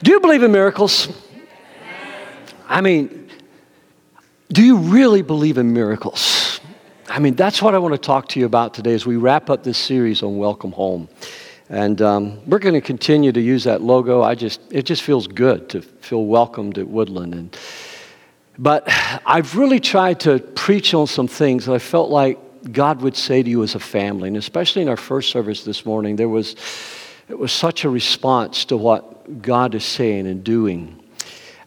Do you believe in miracles? I mean, do you really believe in miracles? I mean, that's what I want to talk to you about today as we wrap up this series on Welcome Home. And um, we're going to continue to use that logo. I just, it just feels good to feel welcomed at Woodland. And, but I've really tried to preach on some things that I felt like God would say to you as a family. And especially in our first service this morning, there was, it was such a response to what God is saying and doing.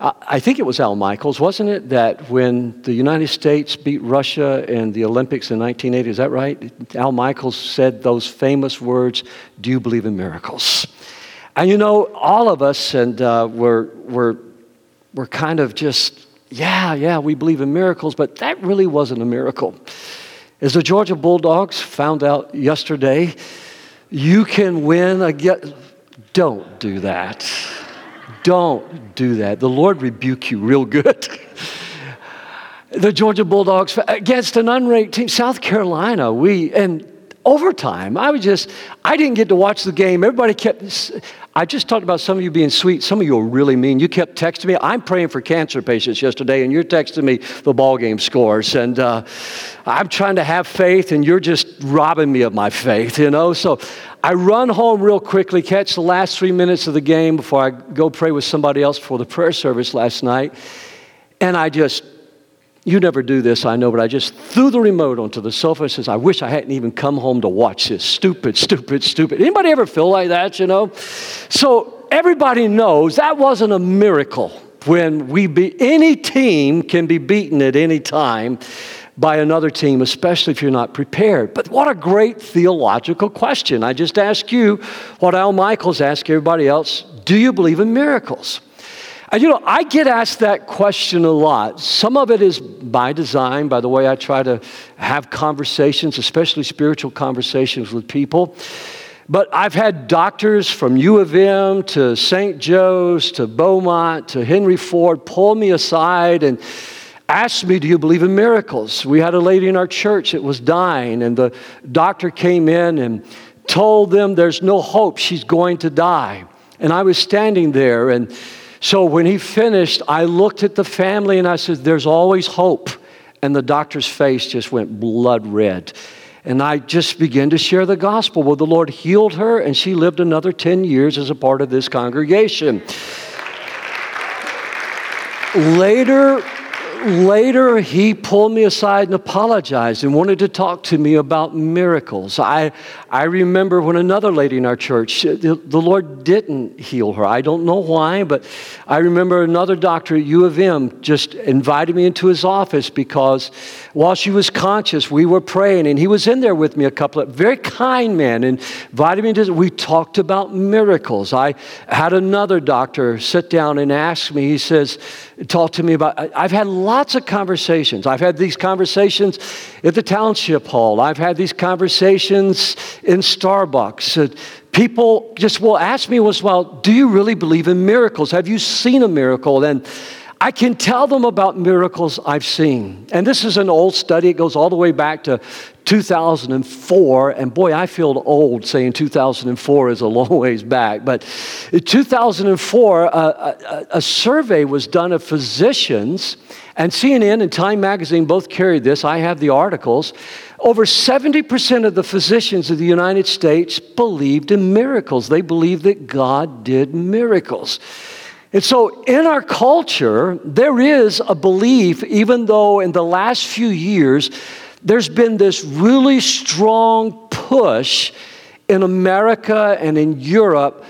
I think it was Al Michaels, wasn't it, that when the United States beat Russia in the Olympics in 1980, is that right? Al Michaels said those famous words, Do you believe in miracles? And you know, all of us, and uh, we're, we're, we're kind of just, yeah, yeah, we believe in miracles, but that really wasn't a miracle. As the Georgia Bulldogs found out yesterday, you can win again. Don't do that. Don't do that. The Lord rebuke you real good. the Georgia Bulldogs against an unranked team, South Carolina. We and overtime. I was just, I didn't get to watch the game. Everybody kept, I just talked about some of you being sweet. Some of you are really mean. You kept texting me. I'm praying for cancer patients yesterday, and you're texting me the ball game scores. And uh, I'm trying to have faith, and you're just robbing me of my faith, you know? So I run home real quickly, catch the last three minutes of the game before I go pray with somebody else for the prayer service last night. And I just you never do this, I know, but I just threw the remote onto the sofa and says, I wish I hadn't even come home to watch this. Stupid, stupid, stupid. Anybody ever feel like that, you know? So everybody knows that wasn't a miracle when we be any team can be beaten at any time by another team, especially if you're not prepared. But what a great theological question. I just ask you what Al Michaels asked everybody else do you believe in miracles? And you know, I get asked that question a lot. Some of it is by design, by the way I try to have conversations, especially spiritual conversations with people. But I've had doctors from U of M to St. Joe's to Beaumont to Henry Ford pull me aside and ask me, Do you believe in miracles? We had a lady in our church that was dying, and the doctor came in and told them there's no hope, she's going to die. And I was standing there and so when he finished, I looked at the family and I said, There's always hope. And the doctor's face just went blood red. And I just began to share the gospel. Well, the Lord healed her, and she lived another 10 years as a part of this congregation. Later, later, he pulled me aside and apologized and wanted to talk to me about miracles. I, I remember when another lady in our church, the, the Lord didn't heal her. I don't know why, but I remember another doctor at U of M just invited me into his office because while she was conscious, we were praying, and he was in there with me a couple of very kind man and invited me to. We talked about miracles. I had another doctor sit down and ask me. He says, "Talk to me about." I've had lots of conversations. I've had these conversations at the township hall. I've had these conversations in Starbucks. Uh, people just will ask me, was, well, do you really believe in miracles? Have you seen a miracle? And I can tell them about miracles I've seen. And this is an old study. It goes all the way back to 2004. And boy, I feel old saying 2004 is a long ways back. But in 2004, a, uh, a, uh, uh, a survey was done of physicians, and CNN and Time Magazine both carried this. I have the articles. Over 70% of the physicians of the United States believed in miracles, they believed that God did miracles. And so, in our culture, there is a belief, even though in the last few years, there's been this really strong push in America and in Europe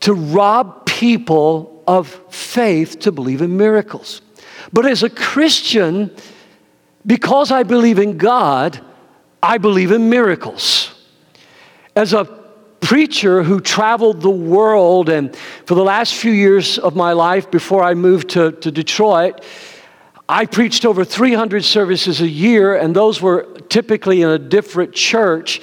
to rob people of faith to believe in miracles. But as a Christian, because I believe in God, I believe in miracles. As a preacher who traveled the world. And for the last few years of my life before I moved to, to Detroit, I preached over 300 services a year, and those were typically in a different church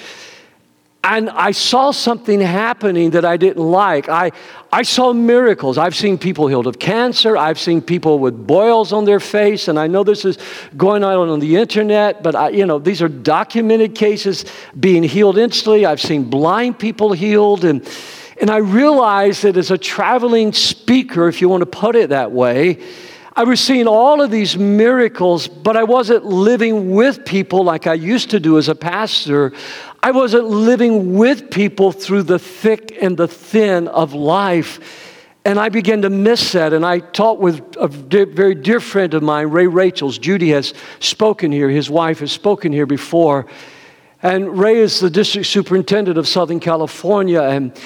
and I saw something happening that I didn't like. I, I saw miracles. I've seen people healed of cancer. I've seen people with boils on their face. And I know this is going on on the internet, but I, you know, these are documented cases being healed instantly. I've seen blind people healed. And, And I realized that as a traveling speaker, if you want to put it that way, I was seeing all of these miracles, but I wasn't living with people like I used to do as a pastor. I wasn't living with people through the thick and the thin of life. And I began to miss that. And I talked with a very dear friend of mine, Ray Rachels. Judy has spoken here, his wife has spoken here before. And Ray is the district superintendent of Southern California. And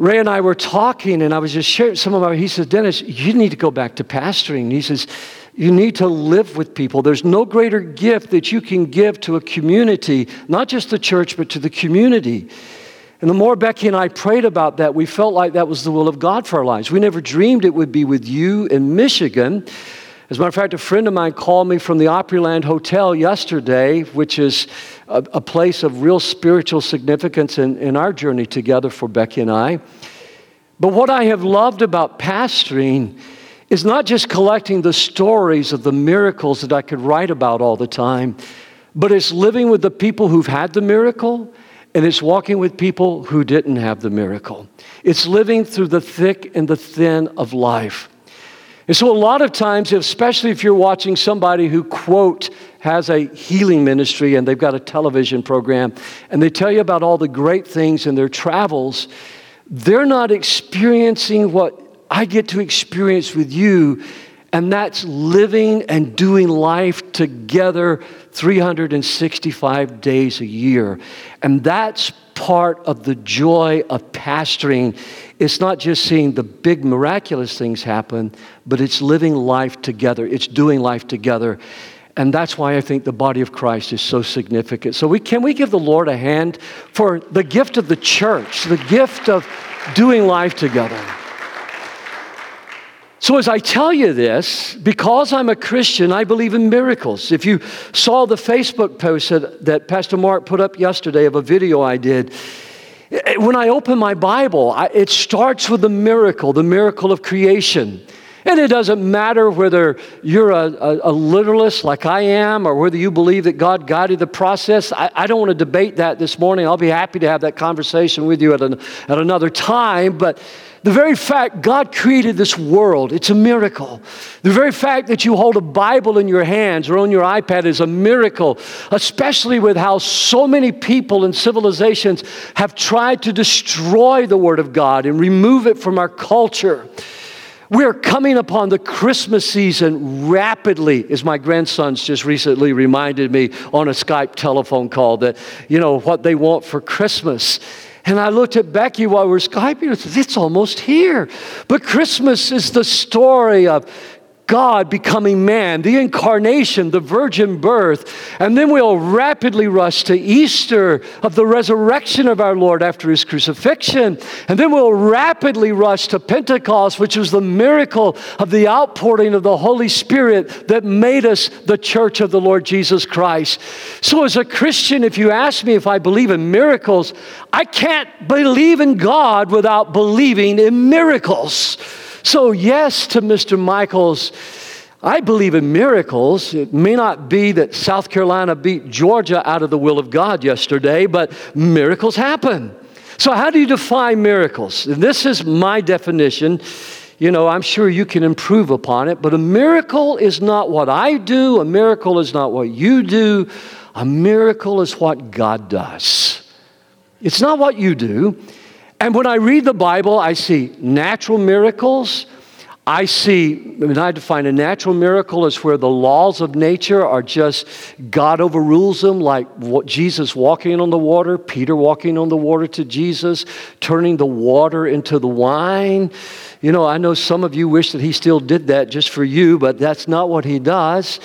Ray and I were talking, and I was just sharing some of my. He says, Dennis, you need to go back to pastoring. He says, you need to live with people. There's no greater gift that you can give to a community, not just the church, but to the community. And the more Becky and I prayed about that, we felt like that was the will of God for our lives. We never dreamed it would be with you in Michigan. As a matter of fact, a friend of mine called me from the Opryland Hotel yesterday, which is a, a place of real spiritual significance in, in our journey together for Becky and I. But what I have loved about pastoring is not just collecting the stories of the miracles that I could write about all the time, but it's living with the people who've had the miracle and it's walking with people who didn't have the miracle. It's living through the thick and the thin of life. And so, a lot of times, especially if you're watching somebody who, quote, has a healing ministry and they've got a television program and they tell you about all the great things in their travels, they're not experiencing what I get to experience with you, and that's living and doing life together 365 days a year. And that's part of the joy of pastoring. It's not just seeing the big miraculous things happen, but it's living life together, it's doing life together. And that's why I think the body of Christ is so significant. So, we, can we give the Lord a hand for the gift of the church, the gift of doing life together? So, as I tell you this, because I'm a Christian, I believe in miracles. If you saw the Facebook post that, that Pastor Mark put up yesterday of a video I did, eh, when I open my Bible, I, it starts with the miracle, the miracle of creation. And it doesn't matter whether you're a, a, a, literalist like I am or whether you believe that God guided the process. I, I, don't want to debate that this morning. I'll be happy to have that conversation with you at, an, at another time. But the very fact God created this world, it's a miracle. The very fact that you hold a Bible in your hands or on your iPad is a miracle, especially with how so many people and civilizations have tried to destroy the Word of God and remove it from our culture. We're coming upon the Christmas season rapidly, as my grandsons just recently reminded me on a Skype telephone call that, you know, what they want for Christmas. And I looked at Becky while we were Skyping and said, It's almost here. But Christmas is the story of God becoming man, the incarnation, the virgin birth. And then we'll rapidly rush to Easter of the resurrection of our Lord after his crucifixion. And then we'll rapidly rush to Pentecost, which was the miracle of the outpouring of the Holy Spirit that made us the church of the Lord Jesus Christ. So, as a Christian, if you ask me if I believe in miracles, I can't believe in God without believing in miracles. So, yes to Mr. Michaels. I believe in miracles. It may not be that South Carolina beat Georgia out of the will of God yesterday, but miracles happen. So, how do you define miracles? And this is my definition. You know, I'm sure you can improve upon it, but a miracle is not what I do, a miracle is not what you do. A miracle is what God does. It's not what you do. And when I read the Bible, I see natural miracles. I see, and I define a natural miracle as where the laws of nature are just, God overrules them, like Jesus walking on the water, Peter walking on the water to Jesus, turning the water into the wine. You know, I know some of you wish that he still did that just for you, but that's not what he does.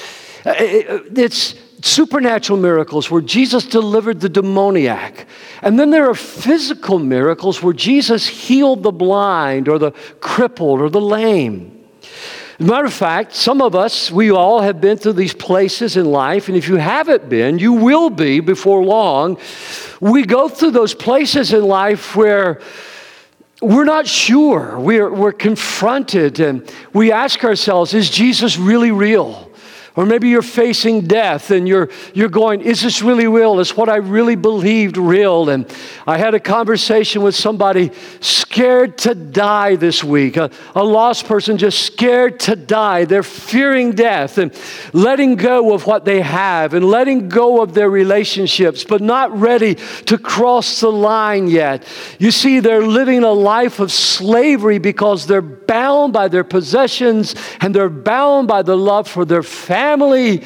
Uh, it's, supernatural miracles where Jesus delivered the demoniac. And then there are physical miracles where Jesus healed the blind or the crippled or the lame. As a matter of fact, some of us, we all have been through these places in life, and if you haven't been, you will be before long. We go through those places in life where we're not sure. We're, we're confronted and we ask ourselves, is Jesus really real? Or maybe you're facing death and you're, you're going, Is this really real? Is what I really believed real? And I had a conversation with somebody scared to die this week, a, a lost person just scared to die. They're fearing death and letting go of what they have and letting go of their relationships, but not ready to cross the line yet. You see, they're living a life of slavery because they're bound by their possessions and they're bound by the love for their family family.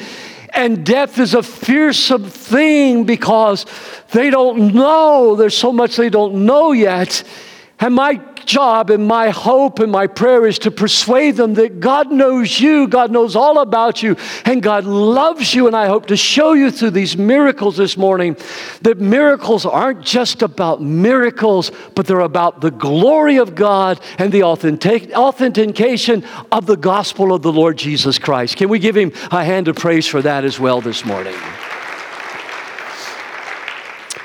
And death is a fearsome thing because they don't know. There's so much they don't know yet. And my job and my hope and my prayer is to persuade them that God knows you, God knows all about you, and God loves you. And I hope to show you through these miracles this morning that miracles aren't just about miracles, but they're about the glory of God and the authentic- authentication of the gospel of the Lord Jesus Christ. Can we give him a hand of praise for that as well this morning?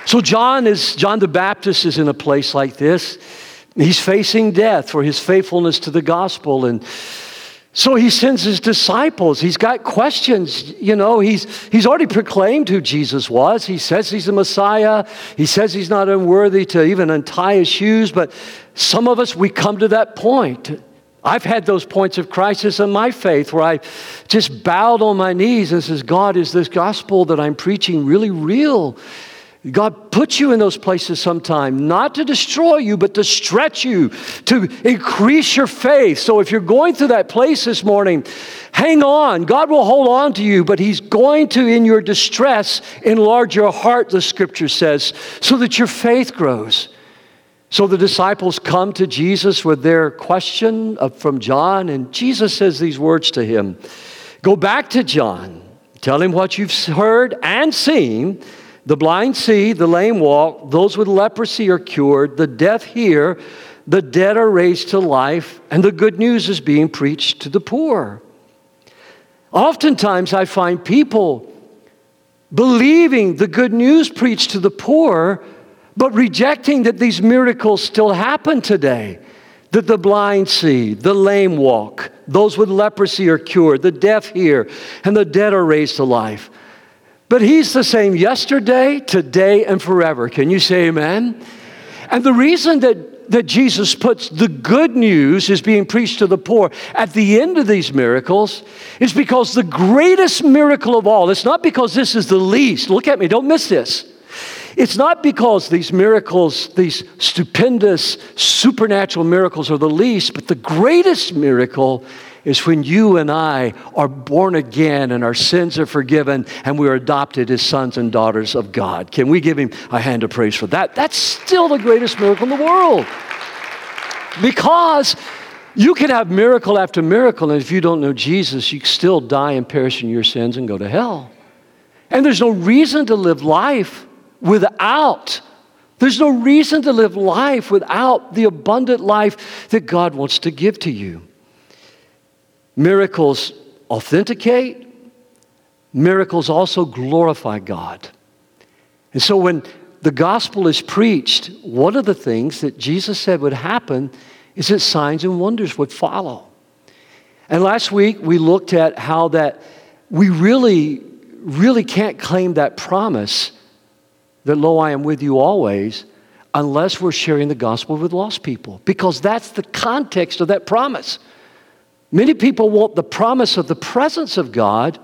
So John is John the Baptist is in a place like this. He's facing death for his faithfulness to the gospel. And so he sends his disciples. He's got questions. You know, he's, he's already proclaimed who Jesus was. He says he's the Messiah. He says he's not unworthy to even untie his shoes. But some of us, we come to that point. I've had those points of crisis in my faith where I just bowed on my knees and says, God, is this gospel that I'm preaching really real? God puts you in those places sometime, not to destroy you, but to stretch you, to increase your faith. So if you're going through that place this morning, hang on. God will hold on to you, but He's going to, in your distress, enlarge your heart, the scripture says, so that your faith grows. So the disciples come to Jesus with their question from John, and Jesus says these words to him Go back to John, tell him what you've heard and seen the blind see, the lame walk, those with leprosy are cured, the deaf hear, the dead are raised to life, and the good news is being preached to the poor. Oftentimes, I find people believing the good news preached to the poor, but rejecting that these miracles still happen today. That the blind see, the lame walk, those with leprosy are cured, the deaf hear, and the dead are raised to life. But he's the same yesterday, today, and forever. Can you say amen? And the reason that, that Jesus puts the good news is being preached to the poor at the end of these miracles is because the greatest miracle of all, it's not because this is the least. Look at me, don't miss this. It's not because these miracles, these stupendous supernatural miracles, are the least, but the greatest miracle is when you and I are born again and our sins are forgiven and we are adopted as sons and daughters of God. Can we give him a hand of praise for that? That's still the greatest miracle in the world. Because you can have miracle after miracle, and if you don't know Jesus, you still die and perish in your sins and go to hell. And there's no reason to live life without there's no reason to live life without the abundant life that God wants to give to you. Miracles authenticate, miracles also glorify God. And so when the gospel is preached, one of the things that Jesus said would happen is that signs and wonders would follow. And last week we looked at how that we really, really can't claim that promise that, lo, I am with you always, unless we're sharing the gospel with lost people, because that's the context of that promise. Many people want the promise of the presence of God,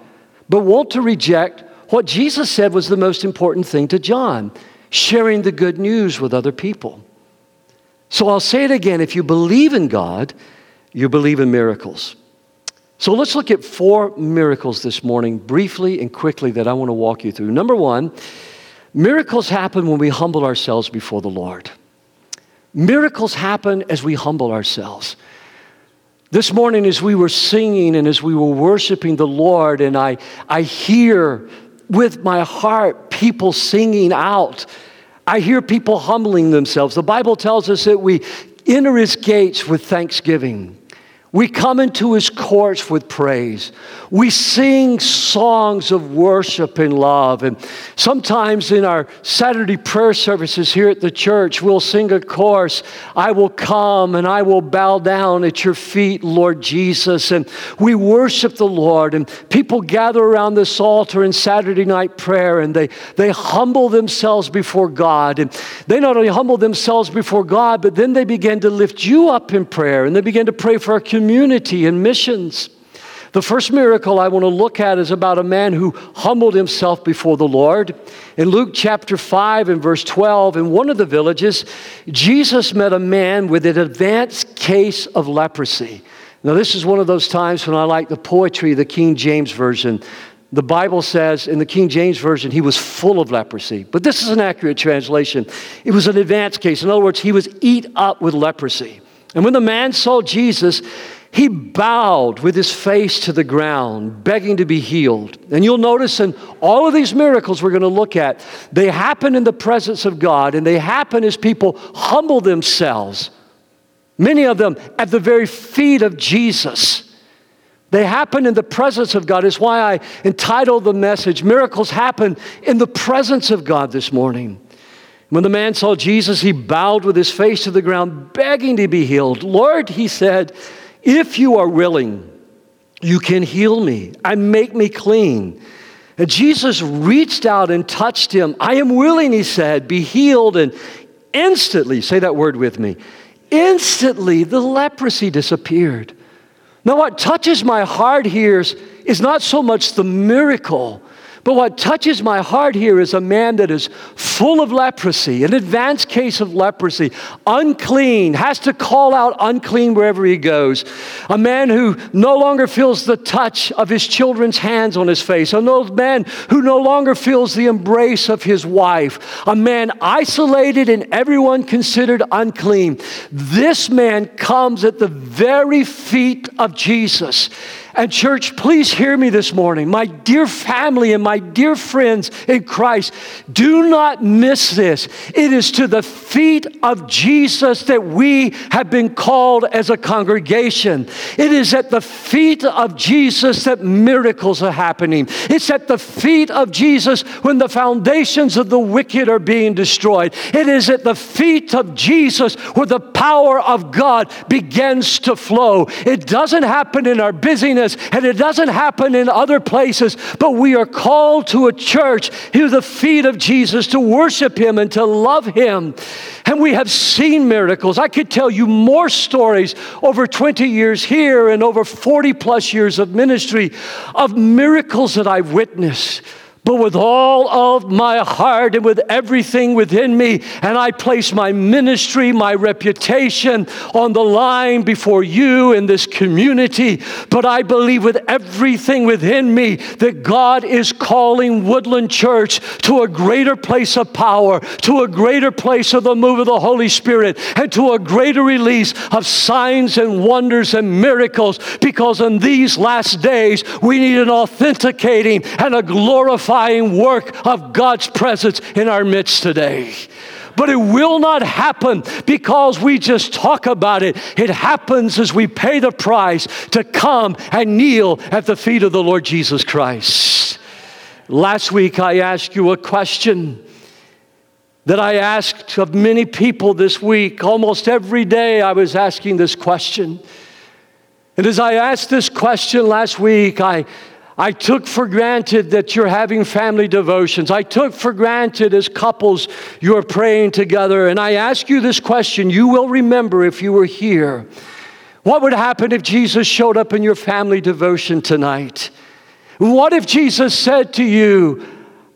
but want to reject what Jesus said was the most important thing to John sharing the good news with other people. So I'll say it again if you believe in God, you believe in miracles. So let's look at four miracles this morning, briefly and quickly, that I want to walk you through. Number one, miracles happen when we humble ourselves before the Lord. Miracles happen as we humble ourselves. This morning, as we were singing and as we were worshiping the Lord, and I, I hear with my heart people singing out. I hear people humbling themselves. The Bible tells us that we enter his gates with thanksgiving. We come into his courts with praise. We sing songs of worship and love. And sometimes in our Saturday prayer services here at the church, we'll sing a chorus I will come and I will bow down at your feet, Lord Jesus. And we worship the Lord. And people gather around this altar in Saturday night prayer and they, they humble themselves before God. And they not only humble themselves before God, but then they begin to lift you up in prayer and they begin to pray for our community and missions. The first miracle I want to look at is about a man who humbled himself before the Lord. In Luke chapter 5 and verse 12, in one of the villages, Jesus met a man with an advanced case of leprosy. Now, this is one of those times when I like the poetry of the King James Version. The Bible says in the King James Version, he was full of leprosy. But this is an accurate translation. It was an advanced case. In other words, he was eat up with leprosy. And when the man saw Jesus, he bowed with his face to the ground, begging to be healed. And you'll notice in all of these miracles we're going to look at, they happen in the presence of God, and they happen as people humble themselves, many of them at the very feet of Jesus. They happen in the presence of God. Is why I entitled the message, Miracles Happen in the Presence of God this morning. When the man saw Jesus, he bowed with his face to the ground, begging to be healed. Lord, he said, if you are willing, you can heal me and make me clean. And Jesus reached out and touched him. I am willing, he said, be healed. And instantly, say that word with me, instantly the leprosy disappeared. Now, what touches my heart here is, is not so much the miracle, but what touches my heart here is a man that is full of leprosy, an advanced case of leprosy, unclean, has to call out unclean wherever he goes. A man who no longer feels the touch of his children's hands on his face. An old man who no longer feels the embrace of his wife. A man isolated and everyone considered unclean. This man comes at the very feet of Jesus. And, church, please hear me this morning. My dear family and my dear friends in Christ, do not miss this. It is to the feet of Jesus that we have been called as a congregation. It is at the feet of Jesus that miracles are happening. It's at the feet of Jesus when the foundations of the wicked are being destroyed. It is at the feet of Jesus where the power of God begins to flow. It doesn't happen in our busyness and it doesn't happen in other places, but we are called to a church to the feet of Jesus to worship Him and to love Him. And we have seen miracles. I could tell you more stories over 20 years here and over 40 plus years of ministry of miracles that I've witnessed but with all of my heart and with everything within me. And I place my ministry, my reputation on the line before you in this community. But I believe with everything within me that God is calling Woodland Church to a greater place of power, to a greater place of the move of the Holy Spirit, and to a greater release of signs and wonders and miracles. Because in these last days, we need an authenticating and a glorifying work of God's presence in our midst today. But it will not happen because we just talk about it. It happens as we pay the price to come and kneel at the feet of the Lord Jesus Christ. Last week, I asked you a question that I asked of many people this week. Almost every day, I was asking this question. And as I asked this question last week, I I took for granted that you're having family devotions. I took for granted as couples you're praying together. And I ask you this question you will remember if you were here. What would happen if Jesus showed up in your family devotion tonight? What if Jesus said to you,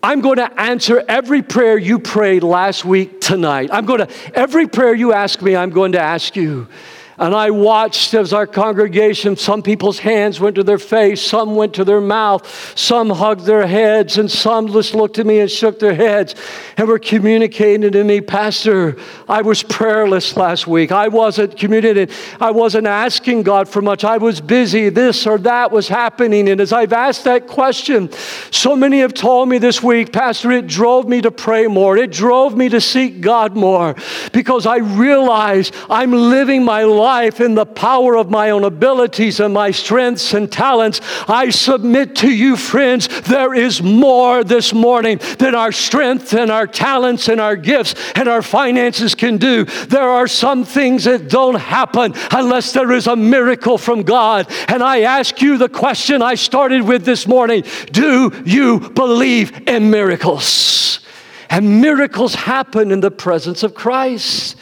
I'm going to answer every prayer you prayed last week tonight. I'm going to, every prayer you ask me, I'm going to ask you. And I watched as our congregation, some people's hands went to their face, some went to their mouth, some hugged their heads, and some just looked at me and shook their heads and were communicating to me, Pastor, I was prayerless last week. I wasn't communicating. I wasn't asking God for much. I was busy. This or that was happening. And as I've asked that question, so many have told me this week, Pastor, it drove me to pray more. It drove me to seek God more because I realize I'm living my life life in the power of my own abilities and my strengths and talents. I submit to you, friends, there is more this morning than our strength and our talents and our gifts and our finances can do. There are some things that don't happen unless there is a miracle from God. And I ask you the question I started with this morning Do you believe in miracles? And miracles happen in the presence of Christ.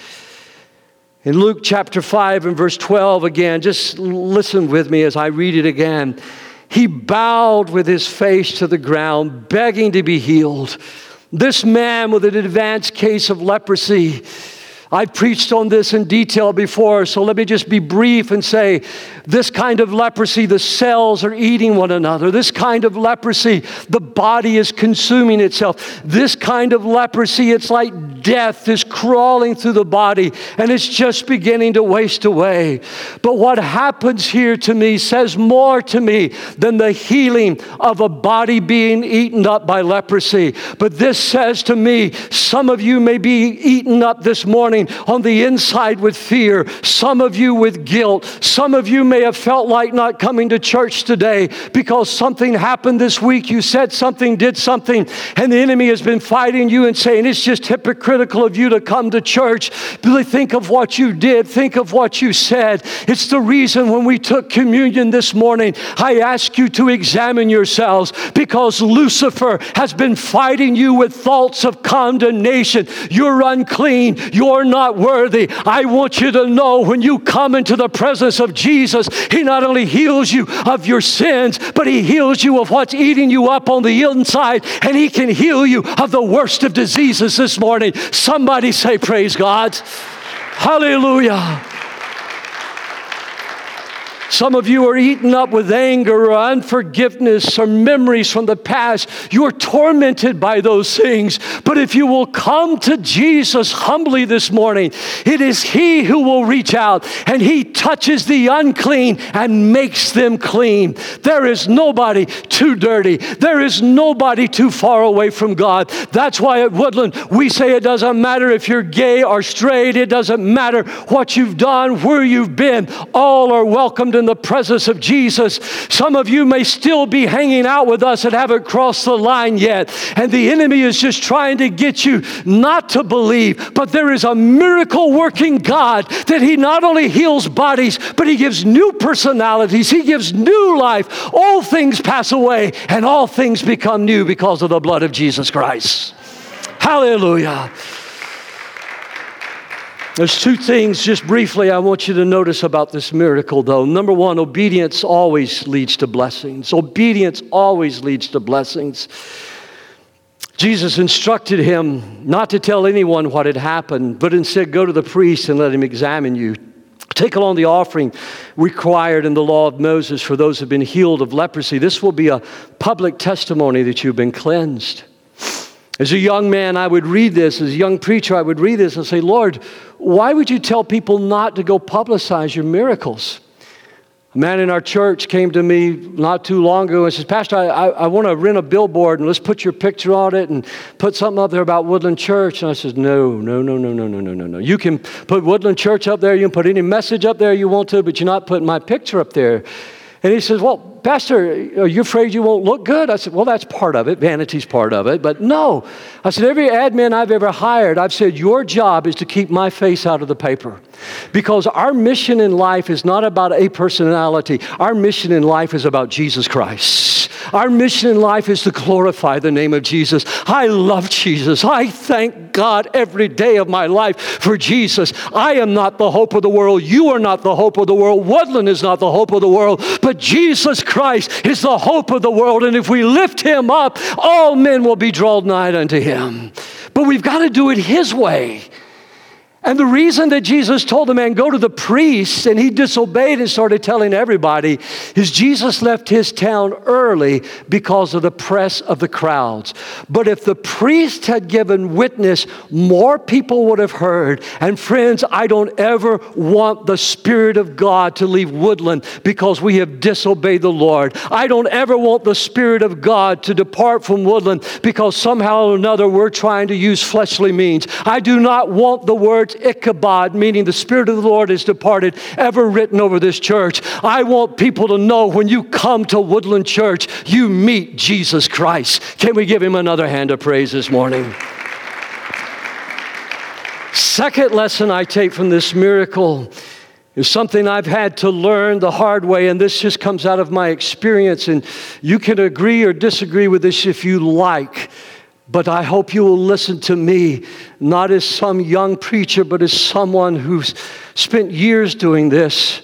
In Luke chapter 5 and verse 12, again, just listen with me as I read it again. He bowed with his face to the ground, begging to be healed. This man with an advanced case of leprosy I've preached on this in detail before, so let me just be brief and say this kind of leprosy, the cells are eating one another. This kind of leprosy, the body is consuming itself. This kind of leprosy, it's like death is crawling through the body and it's just beginning to waste away. But what happens here to me says more to me than the healing of a body being eaten up by leprosy. But this says to me, some of you may be eaten up this morning on the inside with fear, some of you with guilt. Some of you may have felt like not coming to church today because something happened this week. You said something, did something, and the enemy has been fighting you and saying it's just hypocritical of you to come to church. Really think of what you did, think of what you said. It's the reason when we took communion this morning, I ask you to examine yourselves because Lucifer has been fighting you with thoughts of condemnation. You're unclean, you're not worthy. I want you to know when you come into the presence of Jesus, He not only heals you of your sins, but He heals you of what's eating you up on the inside, and He can heal you of the worst of diseases this morning. Somebody say, Praise God. Hallelujah. Some of you are eaten up with anger or unforgiveness or memories from the past. You are tormented by those things. But if you will come to Jesus humbly this morning, it is He who will reach out and He touches the unclean and makes them clean. There is nobody too dirty, there is nobody too far away from God. That's why at Woodland we say it doesn't matter if you're gay or straight, it doesn't matter what you've done, where you've been, all are welcomed in the presence of Jesus. Some of you may still be hanging out with us and haven't crossed the line yet. And the enemy is just trying to get you not to believe. But there is a miracle working God that He not only heals bodies, but He gives new personalities, He gives new life. All things pass away and all things become new because of the blood of Jesus Christ. Hallelujah. There's two things, just briefly, I want you to notice about this miracle, though. Number one, obedience always leads to blessings. Obedience always leads to blessings. Jesus instructed him not to tell anyone what had happened, but instead go to the priest and let him examine you. Take along the offering required in the law of Moses for those who have been healed of leprosy. This will be a public testimony that you've been cleansed. As a young man, I would read this, as a young preacher, I would read this and say, Lord, why would you tell people not to go publicize your miracles? A man in our church came to me not too long ago and says, Pastor, I, I, I want to rent a billboard and let's put your picture on it and put something up there about Woodland Church. And I said, No, no, no, no, no, no, no, no, no. You can put Woodland Church up there, you can put any message up there you want to, but you're not putting my picture up there. And he says, Well, Pastor, are you afraid you won't look good? I said, Well, that's part of it. Vanity's part of it. But no. I said, Every admin I've ever hired, I've said, Your job is to keep my face out of the paper. Because our mission in life is not about a personality, our mission in life is about Jesus Christ. Our mission in life is to glorify the name of Jesus. I love Jesus. I thank God every day of my life for Jesus. I am not the hope of the world. You are not the hope of the world. Woodland is not the hope of the world. But Jesus Christ is the hope of the world. And if we lift him up, all men will be drawn nigh unto him. But we've got to do it his way. And the reason that Jesus told the man, go to the priest, and he disobeyed and started telling everybody, is Jesus left his town early because of the press of the crowds. But if the priest had given witness, more people would have heard. And friends, I don't ever want the Spirit of God to leave Woodland because we have disobeyed the Lord. I don't ever want the Spirit of God to depart from Woodland because somehow or another we're trying to use fleshly means. I do not want the word words Ichabod, meaning the Spirit of the Lord is departed, ever written over this church. I want people to know when you come to Woodland Church, you meet Jesus Christ. Can we give him another hand of praise this morning? Second lesson I take from this miracle is something I've had to learn the hard way, and this just comes out of my experience. And you can agree or disagree with this if you like, but I hope you will listen to me, not as some young preacher, but as someone who's spent years doing this.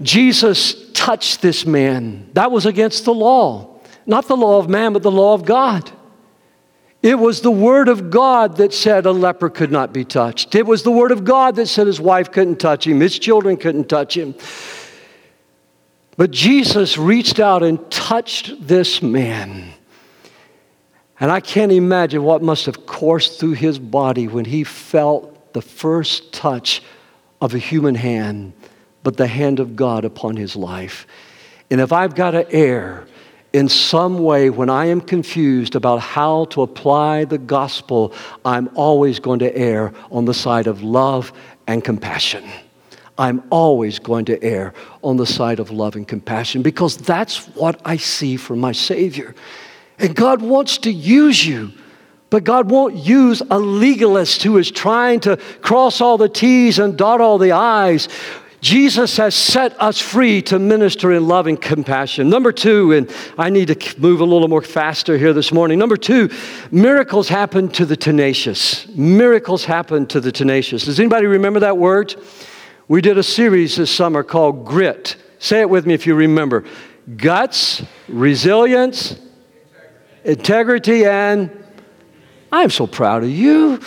Jesus touched this man. That was against the law, not the law of man, but the law of God. It was the Word of God that said a leper could not be touched. It was the Word of God that said his wife couldn't touch him, his children couldn't touch him. But Jesus reached out and touched this man. And I can't imagine what must have coursed through his body when he felt the first touch of a human hand, but the hand of God upon his life. And if I've got to err, in some way, when I am confused about how to apply the gospel, I'm always going to err on the side of love and compassion. I'm always going to err on the side of love and compassion because that's what I see from my Savior. And God wants to use you. But God won't use a legalist who is trying to cross all the T's and dot all the I's. Jesus has set us free to minister in love and compassion. Number two, and I need to move a little more faster here this morning. Number two, miracles happen to the tenacious. Miracles happen to the tenacious. Does anybody remember that word? We did a series this summer called Grit. Say it with me if you remember guts, resilience, integrity, and I'm so proud of you.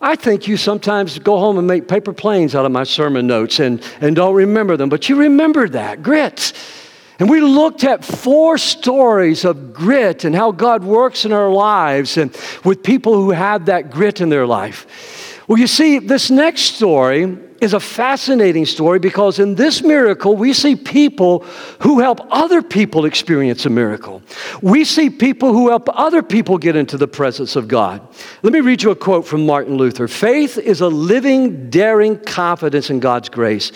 I think you sometimes go home and make paper planes out of my sermon notes and, and don't remember them, but you remember that grit. And we looked at four stories of grit and how God works in our lives and with people who have that grit in their life. Well, you see, this next story is a fascinating story because in this miracle, we see people who help other people experience a miracle. We see people who help other people get into the presence of God. Let me read you a quote from Martin Luther Faith is a living, daring confidence in God's grace.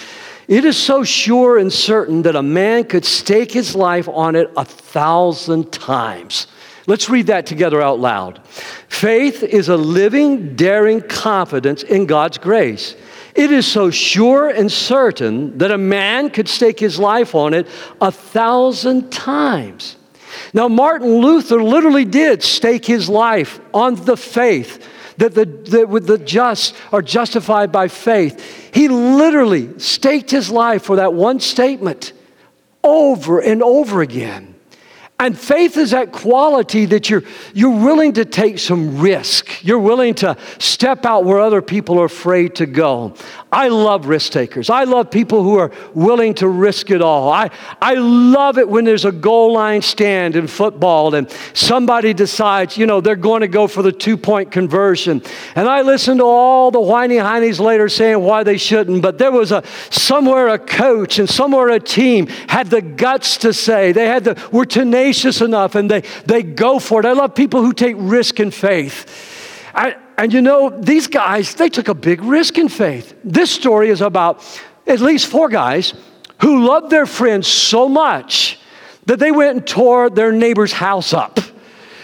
It is so sure and certain that a man could stake his life on it a thousand times. Let's read that together out loud. Faith is a living, daring confidence in God's grace. It is so sure and certain that a man could stake his life on it a thousand times. Now, Martin Luther literally did stake his life on the faith that the, that the just are justified by faith. He literally staked his life for that one statement over and over again. And faith is that quality that you're, you're willing to take some risk. You're willing to step out where other people are afraid to go. I love risk takers. I love people who are willing to risk it all. I, I love it when there's a goal line stand in football and somebody decides, you know, they're going to go for the two point conversion. And I listen to all the whiny heinies later saying why they shouldn't, but there was a somewhere a coach and somewhere a team had the guts to say, they had the, were tenacious enough and they, they go for it. I love people who take risk in faith. I, and you know, these guys, they took a big risk in faith. This story is about at least four guys who loved their friends so much that they went and tore their neighbor's house up.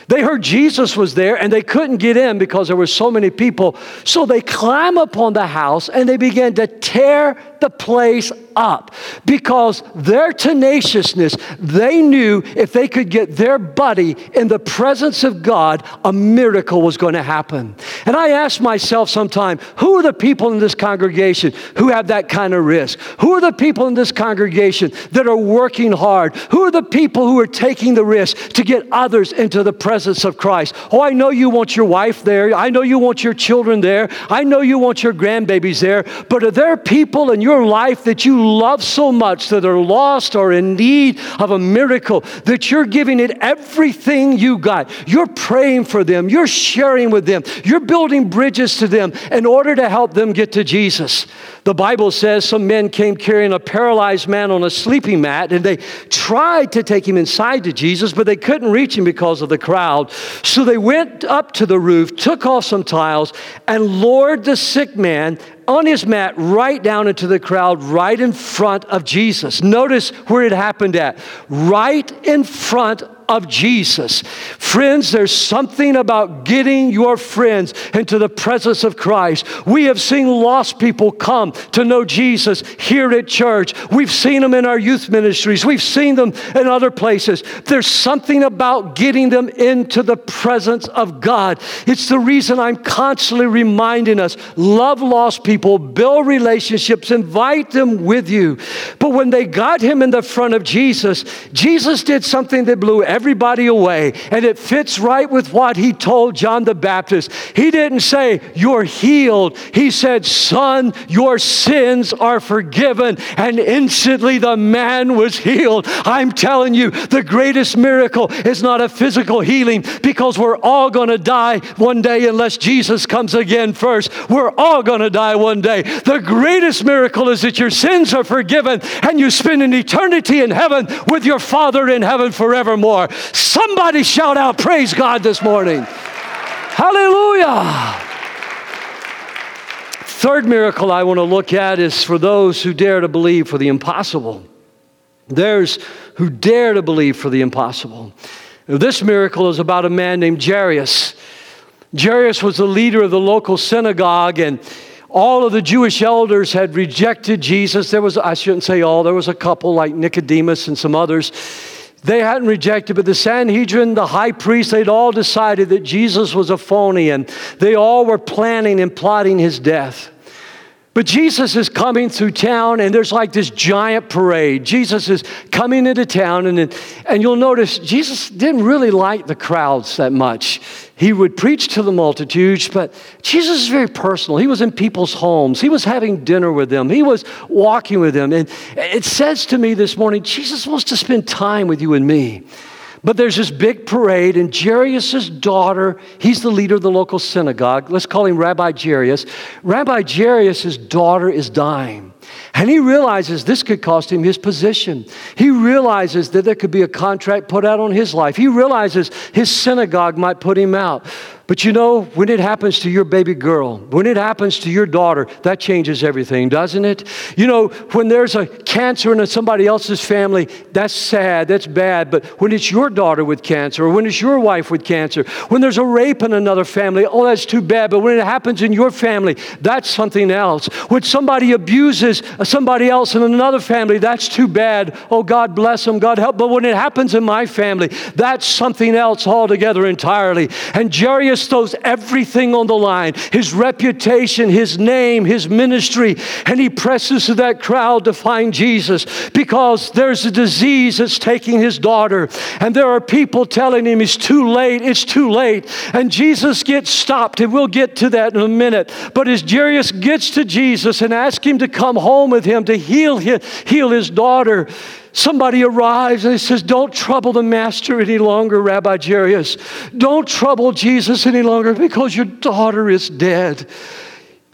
They heard Jesus was there and they couldn't get in because there were so many people. So they climb up on the house and they began to tear the place up because their tenaciousness, they knew if they could get their buddy in the presence of God, a miracle was going to happen. And I ask myself sometime, who are the people in this congregation who have that kind of risk? Who are the people in this congregation that are working hard? Who are the people who are taking the risk to get others into the presence of Christ? Oh, I know you want your wife there. I know you want your children there. I know you want your grandbabies there. But are there people in your life that you love so much that are lost or in need of a miracle that you're giving it everything you got. You're praying for them, you're sharing with them, you're building bridges to them in order to help them get to Jesus. The Bible says some men came carrying a paralyzed man on a sleeping mat, and they tried to take him inside to Jesus, but they couldn't reach him because of the crowd. So they went up to the roof, took off some tiles, and lowered the sick man on his mat right down into the crowd, right in front of Jesus. Notice where it happened at. Right in front of Jesus. Friends, there's something about getting your friends into the presence of Christ. We have seen lost people come to know Jesus here at church. We've seen them in our youth ministries, we've seen them in other places. There's something about getting them into the presence of God. It's the reason I'm constantly reminding us love lost people, build relationships, invite them with you. But when they got him in the front of Jesus, Jesus did something that blew everybody away. And it fits right with what he told John the Baptist. He didn't say, You're healed. He said, Son, your sins are forgiven. And instantly the man was healed. I'm telling you, the greatest miracle is not a physical healing because we're all going to die one day unless Jesus comes again first. We're all going to die one day. The greatest miracle is that your sins are forgiven and you spend an eternity in heaven with your Father in heaven forevermore. Somebody shout out, Praise God this morning. Hallelujah. Third miracle I want to look at is for those who dare to believe for the impossible. There's who dare to believe for the impossible. This miracle is about a man named Jairus. Jairus was the leader of the local synagogue, and all of the Jewish elders had rejected Jesus. There was, I shouldn't say all, there was a couple like Nicodemus and some others they hadn't rejected, but the Sanhedrin, the high priest, they'd all decided that Jesus was a phony and they all were planning and plotting his death. But Jesus is coming through town, and there's like this giant parade. Jesus is coming into town, and, and you'll notice Jesus didn't really like the crowds that much. He would preach to the multitudes, but Jesus is very personal. He was in people's homes, he was having dinner with them, he was walking with them. And it says to me this morning Jesus wants to spend time with you and me. But there's this big parade, and Jairus' daughter, he's the leader of the local synagogue. Let's call him Rabbi Jairus. Rabbi Jairus' daughter is dying. And he realizes this could cost him his position. He realizes that there could be a contract put out on his life. He realizes his synagogue might put him out. But you know, when it happens to your baby girl, when it happens to your daughter, that changes everything, doesn't it? You know, when there's a cancer in somebody else's family, that's sad, that's bad. But when it's your daughter with cancer, or when it's your wife with cancer, when there's a rape in another family, oh, that's too bad. But when it happens in your family, that's something else. When somebody abuses somebody else in another family, that's too bad. Oh, God bless them, God help. But when it happens in my family, that's something else altogether entirely. And Jairus throws everything on the line his reputation, his name, his ministry, and he presses to that crowd to find Jesus because there's a disease that's taking his daughter. And there are people telling him it's too late, it's too late. And Jesus gets stopped, and we'll get to that in a minute. But as Jairus gets to Jesus and asks him to come home with him to heal his, heal his daughter, Somebody arrives and he says, Don't trouble the master any longer, Rabbi Jairus. Don't trouble Jesus any longer because your daughter is dead.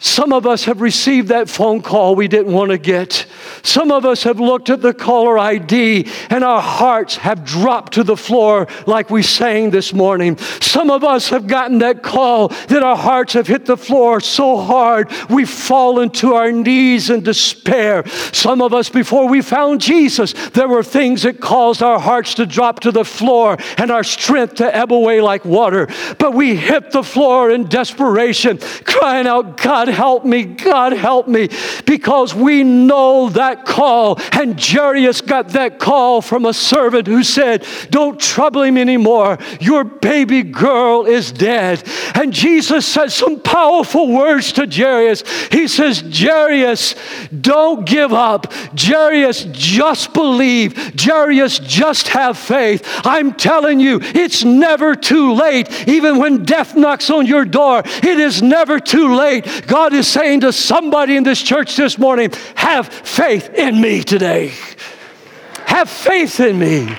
Some of us have received that phone call we didn't want to get. Some of us have looked at the caller ID and our hearts have dropped to the floor like we sang this morning. Some of us have gotten that call that our hearts have hit the floor so hard we've fallen to our knees in despair. Some of us, before we found Jesus, there were things that caused our hearts to drop to the floor and our strength to ebb away like water. But we hit the floor in desperation, crying out, God, help me, God, help me, because we know that call. And Jairus got that call from a servant who said, Don't trouble him anymore. Your baby girl is dead. And Jesus says some powerful words to Jairus. He says, Jairus, don't give up. Jairus, just believe. Jairus, just have faith. I'm telling you, it's never too late. Even when death knocks on your door, it is never too late. God God is saying to somebody in this church this morning, have faith in me today. Have faith in me.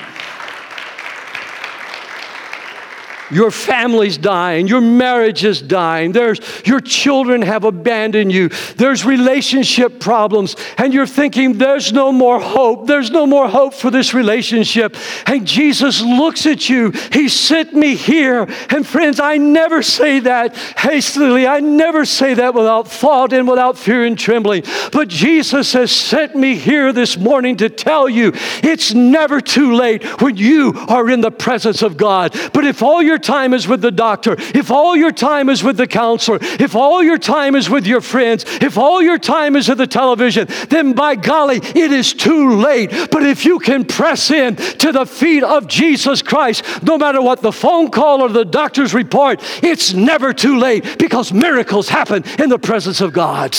Your family's dying. Your marriage is dying. There's, your children have abandoned you. There's relationship problems. And you're thinking, there's no more hope. There's no more hope for this relationship. And Jesus looks at you. He sent me here. And friends, I never say that hastily. I never say that without thought and without fear and trembling. But Jesus has sent me here this morning to tell you it's never too late when you are in the presence of God. But if all your time is with the doctor, if all your time is with the counselor, if all your time is with your friends, if all your time is with the television, then by golly, it is too late. But if you can press in to the feet of Jesus Christ, no matter what the phone call or the doctor's report, it's never too late because miracles happen in the presence of God.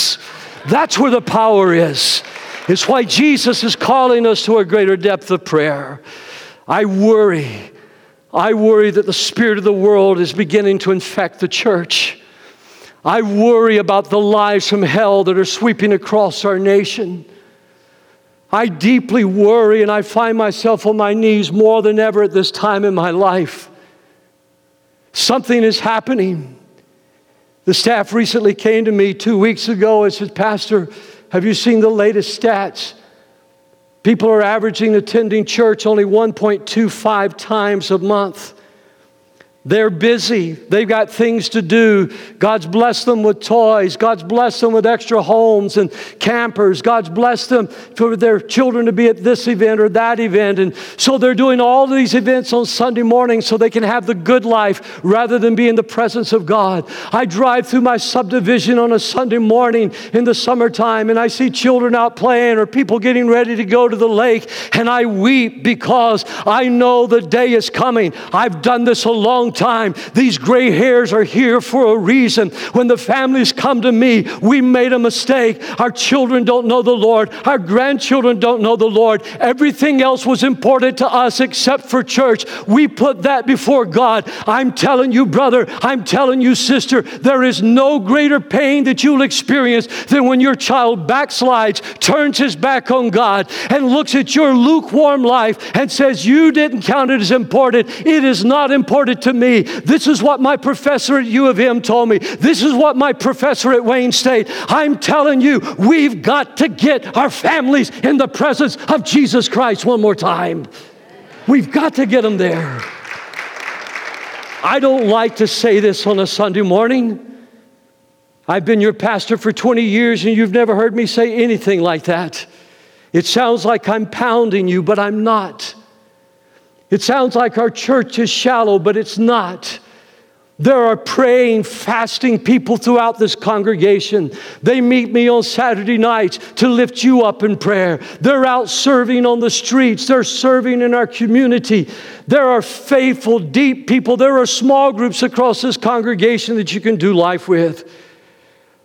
That's where the power is. It's why Jesus is calling us to a greater depth of prayer. I worry I worry that the spirit of the world is beginning to infect the church. I worry about the lies from hell that are sweeping across our nation. I deeply worry and I find myself on my knees more than ever at this time in my life. Something is happening. The staff recently came to me two weeks ago and said, Pastor, have you seen the latest stats? People are averaging attending church only 1.25 times a month. They're busy. They've got things to do. God's blessed them with toys. God's blessed them with extra homes and campers. God's blessed them for their children to be at this event or that event. And so they're doing all these events on Sunday morning so they can have the good life rather than be in the presence of God. I drive through my subdivision on a Sunday morning in the summertime and I see children out playing or people getting ready to go to the lake and I weep because I know the day is coming. I've done this a long time. These gray hairs are here for a reason. When the families come to me, we made a mistake. Our children don't know the Lord, our grandchildren don't know the Lord. Everything else was important to us except for church. We put that before God. I'm telling you, brother, I'm telling you, sister, there is no greater pain that you'll experience than when your child backslides, turns his back on God, and looks at your lukewarm life and says, You didn't count it as important. It is not important to me me. This is what my professor at U of M told me. This is what my professor at Wayne State. I'm telling you, we've got to get our families in the presence of Jesus Christ one more time. We've got to get them there. I don't like to say this on a Sunday morning. I've been your pastor for 20 years and you've never heard me say anything like that. It sounds like I'm pounding you, but I'm not. It sounds like our church is shallow, but it's not. There are praying, fasting people throughout this congregation. They meet me on Saturday nights to lift you up in prayer. They're out serving on the streets, they're serving in our community. There are faithful, deep people. There are small groups across this congregation that you can do life with.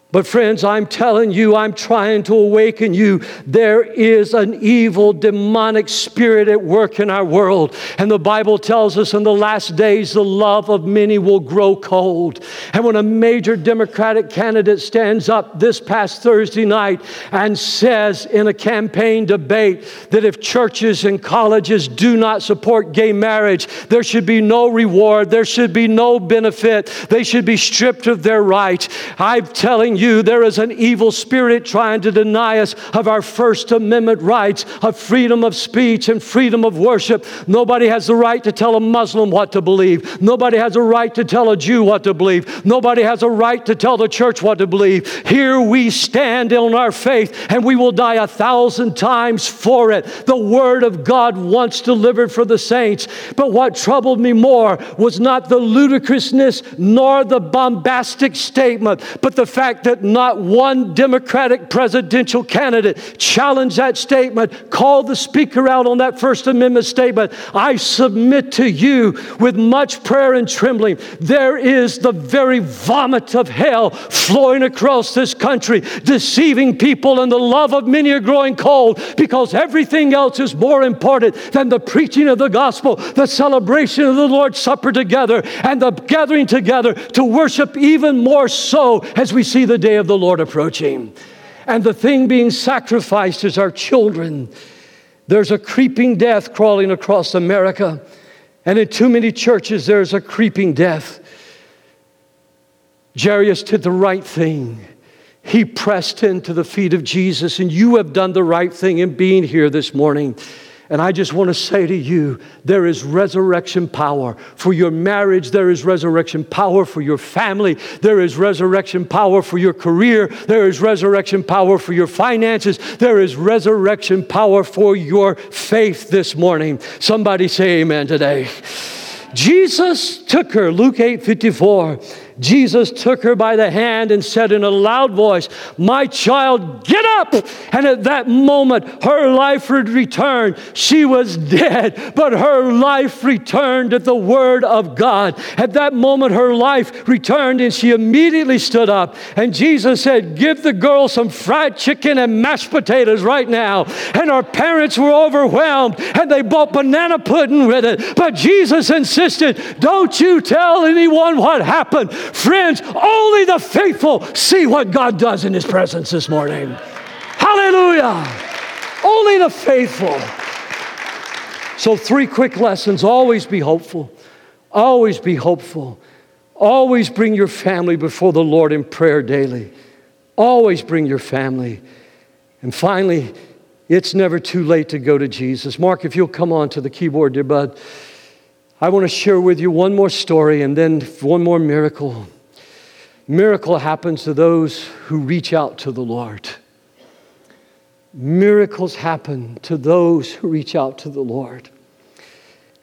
But, friends, I'm telling you, I'm trying to awaken you. There is an evil, demonic spirit at work in our world. And the Bible tells us in the last days, the love of many will grow cold. And when a major Democratic candidate stands up this past Thursday night and says in a campaign debate that if churches and colleges do not support gay marriage, there should be no reward, there should be no benefit, they should be stripped of their rights. I'm telling you, there is an evil spirit trying to deny us of our First Amendment rights of freedom of speech and freedom of worship. Nobody has the right to tell a Muslim what to believe. Nobody has a right to tell a Jew what to believe. Nobody has a right to tell the church what to believe. Here we stand on our faith and we will die a thousand times for it. The Word of God once delivered for the saints. But what troubled me more was not the ludicrousness nor the bombastic statement, but the fact not one Democratic presidential candidate challenged that statement, called the speaker out on that First Amendment statement. I submit to you with much prayer and trembling. There is the very vomit of hell flowing across this country, deceiving people, and the love of many are growing cold because everything else is more important than the preaching of the gospel, the celebration of the Lord's Supper together, and the gathering together to worship even more so as we see the the day of the Lord approaching. And the thing being sacrificed is our children. There's a creeping death crawling across America. And in too many churches, there's a creeping death. Jairus did the right thing. He pressed into the feet of Jesus, and you have done the right thing in being here this morning. And I just want to say to you there is resurrection power for your marriage, there is resurrection power for your family, there is resurrection power for your career, there is resurrection power for your finances, there is resurrection power for your faith this morning. Somebody say amen today. Jesus took her, Luke 8 54. Jesus took her by the hand and said in a loud voice, My child, get up! And at that moment, her life would return. She was dead, but her life returned at the word of God. At that moment, her life returned and she immediately stood up. And Jesus said, Give the girl some fried chicken and mashed potatoes right now. And her parents were overwhelmed and they bought banana pudding with it. But Jesus insisted, Don't you tell anyone what happened. Friends, only the faithful see what God does in His presence this morning. Hallelujah. Only the faithful. So, three quick lessons always be hopeful. Always be hopeful. Always bring your family before the Lord in prayer daily. Always bring your family. And finally, it's never too late to go to Jesus. Mark, if you'll come on to the keyboard, dear bud. I want to share with you one more story and then one more miracle. Miracle happens to those who reach out to the Lord. Miracles happen to those who reach out to the Lord.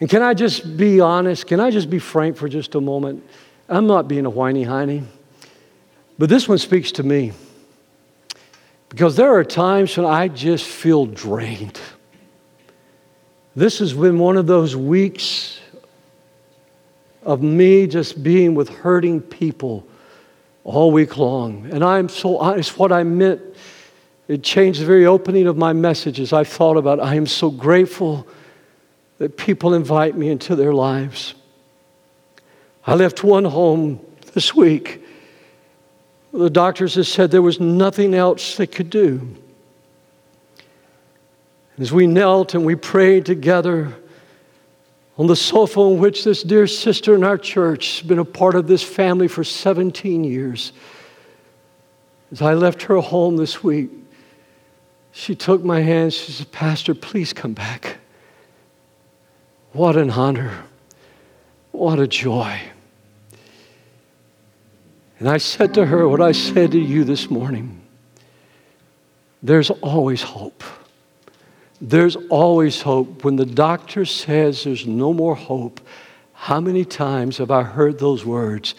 And can I just be honest? Can I just be frank for just a moment? I'm not being a whiny hiney, but this one speaks to me. Because there are times when I just feel drained. This has been one of those weeks of me just being with hurting people all week long. And I'm so honest, what I meant, it changed the very opening of my message as I thought about I am so grateful that people invite me into their lives. I left one home this week. The doctors have said there was nothing else they could do. As we knelt and we prayed together, on the sofa on which this dear sister in our church has been a part of this family for 17 years. As I left her home this week, she took my hand. She said, Pastor, please come back. What an honor. What a joy. And I said to her what I said to you this morning there's always hope. There's always hope. When the doctor says there's no more hope, how many times have I heard those words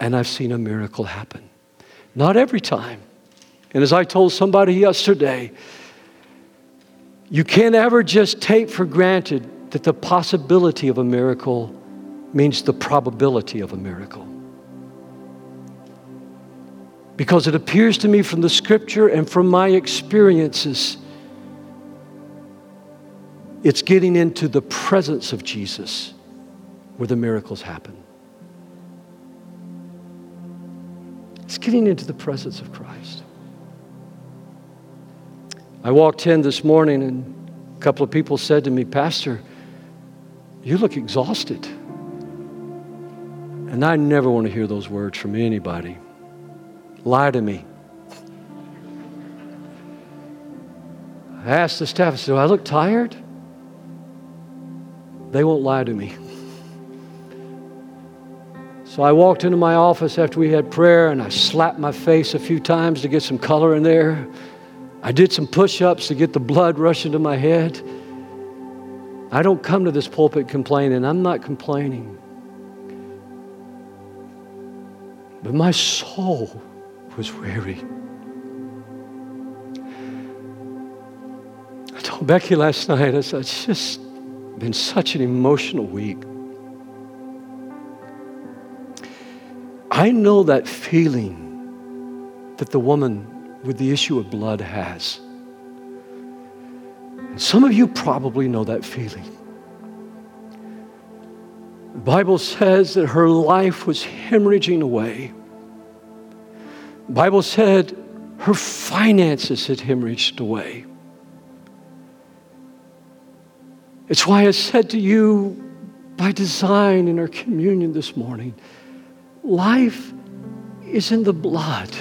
and I've seen a miracle happen? Not every time. And as I told somebody yesterday, you can't ever just take for granted that the possibility of a miracle means the probability of a miracle. Because it appears to me from the scripture and from my experiences it's getting into the presence of Jesus where the miracles happen. It's getting into the presence of Christ. I walked in this morning and a couple of people said to me, Pastor, you look exhausted. And I never want to hear those words from anybody. Lie to me. I asked the staff, I said, Do I look tired? They won't lie to me. So I walked into my office after we had prayer and I slapped my face a few times to get some color in there. I did some push ups to get the blood rushing to my head. I don't come to this pulpit complaining. I'm not complaining. But my soul was weary. I told Becky last night, I said, it's just been such an emotional week. I know that feeling that the woman with the issue of blood has. And some of you probably know that feeling. The Bible says that her life was hemorrhaging away. The Bible said her finances had hemorrhaged away. It's why I said to you by design in our communion this morning. Life is in the blood.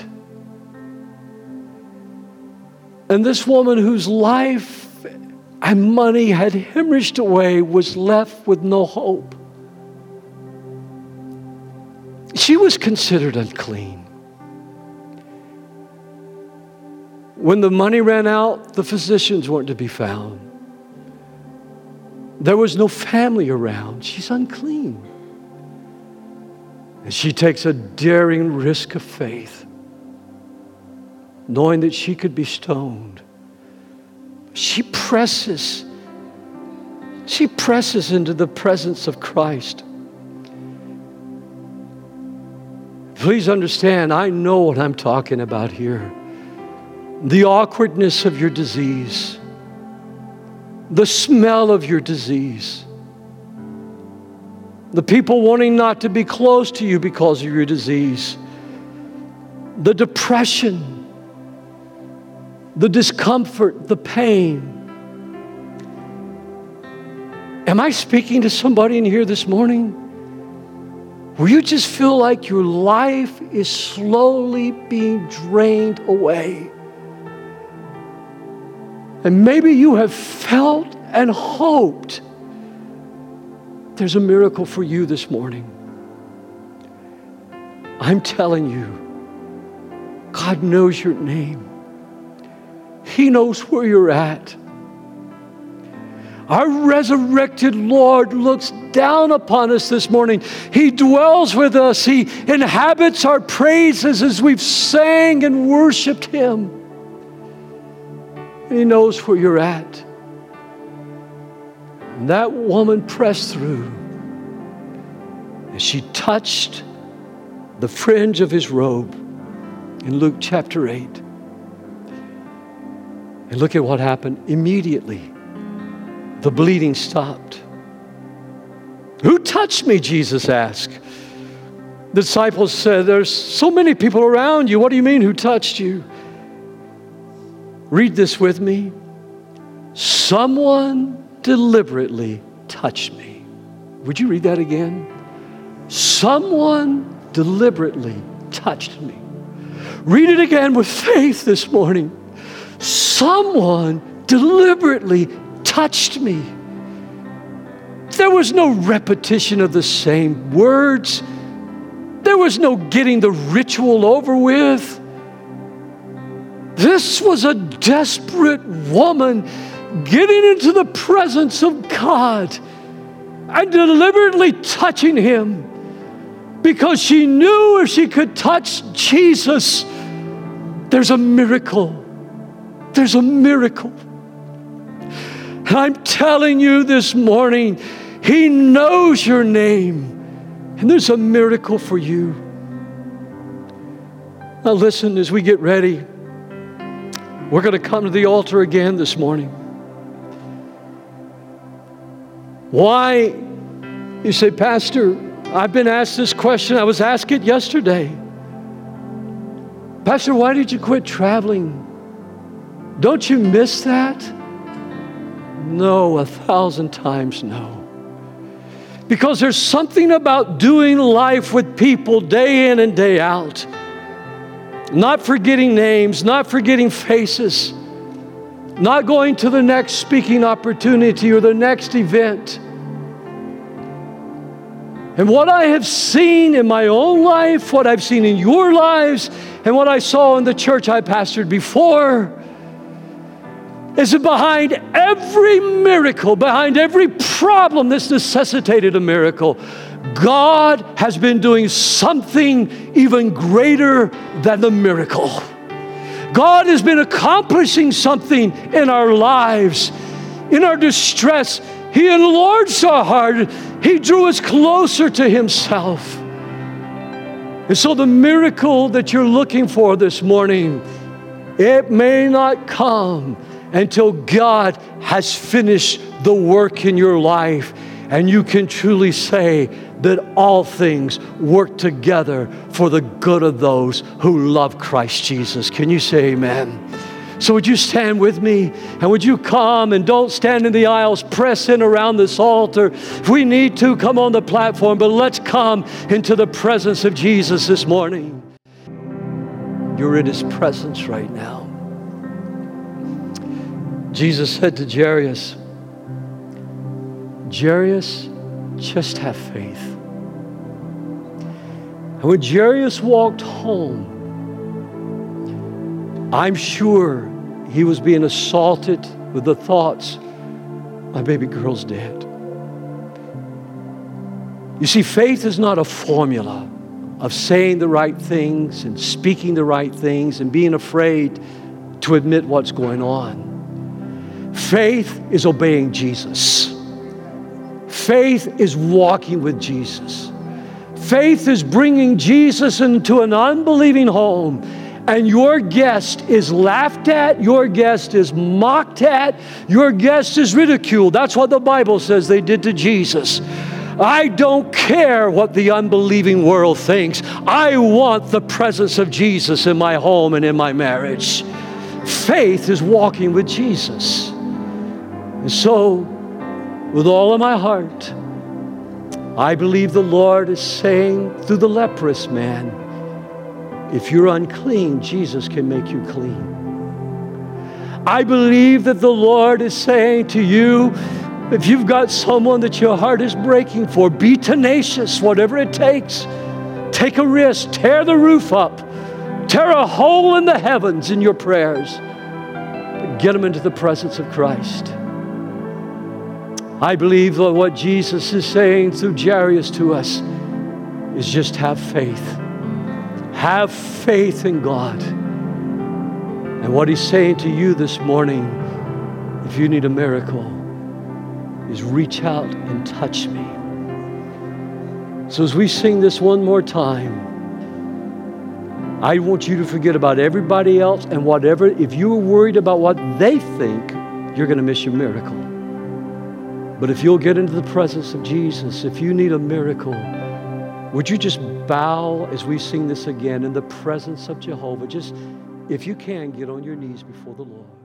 And this woman whose life and money had hemorrhaged away was left with no hope. She was considered unclean. When the money ran out, the physicians weren't to be found. There was no family around. She's unclean. And she takes a daring risk of faith, knowing that she could be stoned. She presses, she presses into the presence of Christ. Please understand, I know what I'm talking about here. The awkwardness of your disease, the smell of your disease, the people wanting not to be close to you because of your disease, the depression, the discomfort, the pain. Am I speaking to somebody in here this morning? Where you just feel like your life is slowly being drained away. And maybe you have felt and hoped there's a miracle for you this morning. I'm telling you, God knows your name. He knows where you're at. Our resurrected Lord looks down upon us this morning. He dwells with us. He inhabits our praises as we've sang and worshiped Him. He knows where you're at. And that woman pressed through and she touched the fringe of his robe in Luke chapter 8. And look at what happened. Immediately, the bleeding stopped. Who touched me? Jesus asked. The disciples said, There's so many people around you. What do you mean, who touched you? Read this with me. Someone deliberately touched me. Would you read that again? Someone deliberately touched me. Read it again with faith this morning. Someone deliberately touched me. There was no repetition of the same words. There was no getting the ritual over with. This was a desperate woman getting into the presence of God and deliberately touching Him because she knew if she could touch Jesus, there's a miracle. There's a miracle. And I'm telling you this morning, He knows your name, and there's a miracle for you. Now, listen as we get ready. We're going to come to the altar again this morning. Why? You say, Pastor, I've been asked this question. I was asked it yesterday. Pastor, why did you quit traveling? Don't you miss that? No, a thousand times no. Because there's something about doing life with people day in and day out, not forgetting names, not forgetting faces not going to the next speaking opportunity or the next event. And what I have seen in my own life, what I've seen in your lives, and what I saw in the church I pastored before is that behind every miracle, behind every problem that's necessitated a miracle, God has been doing something even greater than the miracle. God has been accomplishing something in our lives, in our distress. He enlarged our heart, He drew us closer to Himself. And so, the miracle that you're looking for this morning, it may not come until God has finished the work in your life and you can truly say that all things work together for the good of those who love Christ Jesus. Can you say amen? So, would you stand with me and would you come and don't stand in the aisles, press in around this altar. If we need to, come on the platform, but let's come into the presence of Jesus this morning. You're in his presence right now. Jesus said to Jairus, Jairus, just have faith. And when Jairus walked home, I'm sure he was being assaulted with the thoughts, my baby girl's dead. You see, faith is not a formula of saying the right things and speaking the right things and being afraid to admit what's going on. Faith is obeying Jesus. Faith is walking with Jesus. Faith is bringing Jesus into an unbelieving home and your guest is laughed at, your guest is mocked at, your guest is ridiculed. That's what the Bible says they did to Jesus. I don't care what the unbelieving world thinks. I want the presence of Jesus in my home and in my marriage. Faith is walking with Jesus. And so, with all of my heart, I believe the Lord is saying through the leprous man, if you're unclean, Jesus can make you clean. I believe that the Lord is saying to you, if you've got someone that your heart is breaking for, be tenacious, whatever it takes. Take a risk, tear the roof up, tear a hole in the heavens in your prayers. Get them into the presence of Christ. I believe that what Jesus is saying through Jairus to us is just have faith. Have faith in God. And what He's saying to you this morning, if you need a miracle, is reach out and touch me. So as we sing this one more time, I want you to forget about everybody else and whatever. If you are worried about what they think, you're going to miss your miracle. But if you'll get into the presence of Jesus, if you need a miracle, would you just bow as we sing this again in the presence of Jehovah? Just, if you can, get on your knees before the Lord.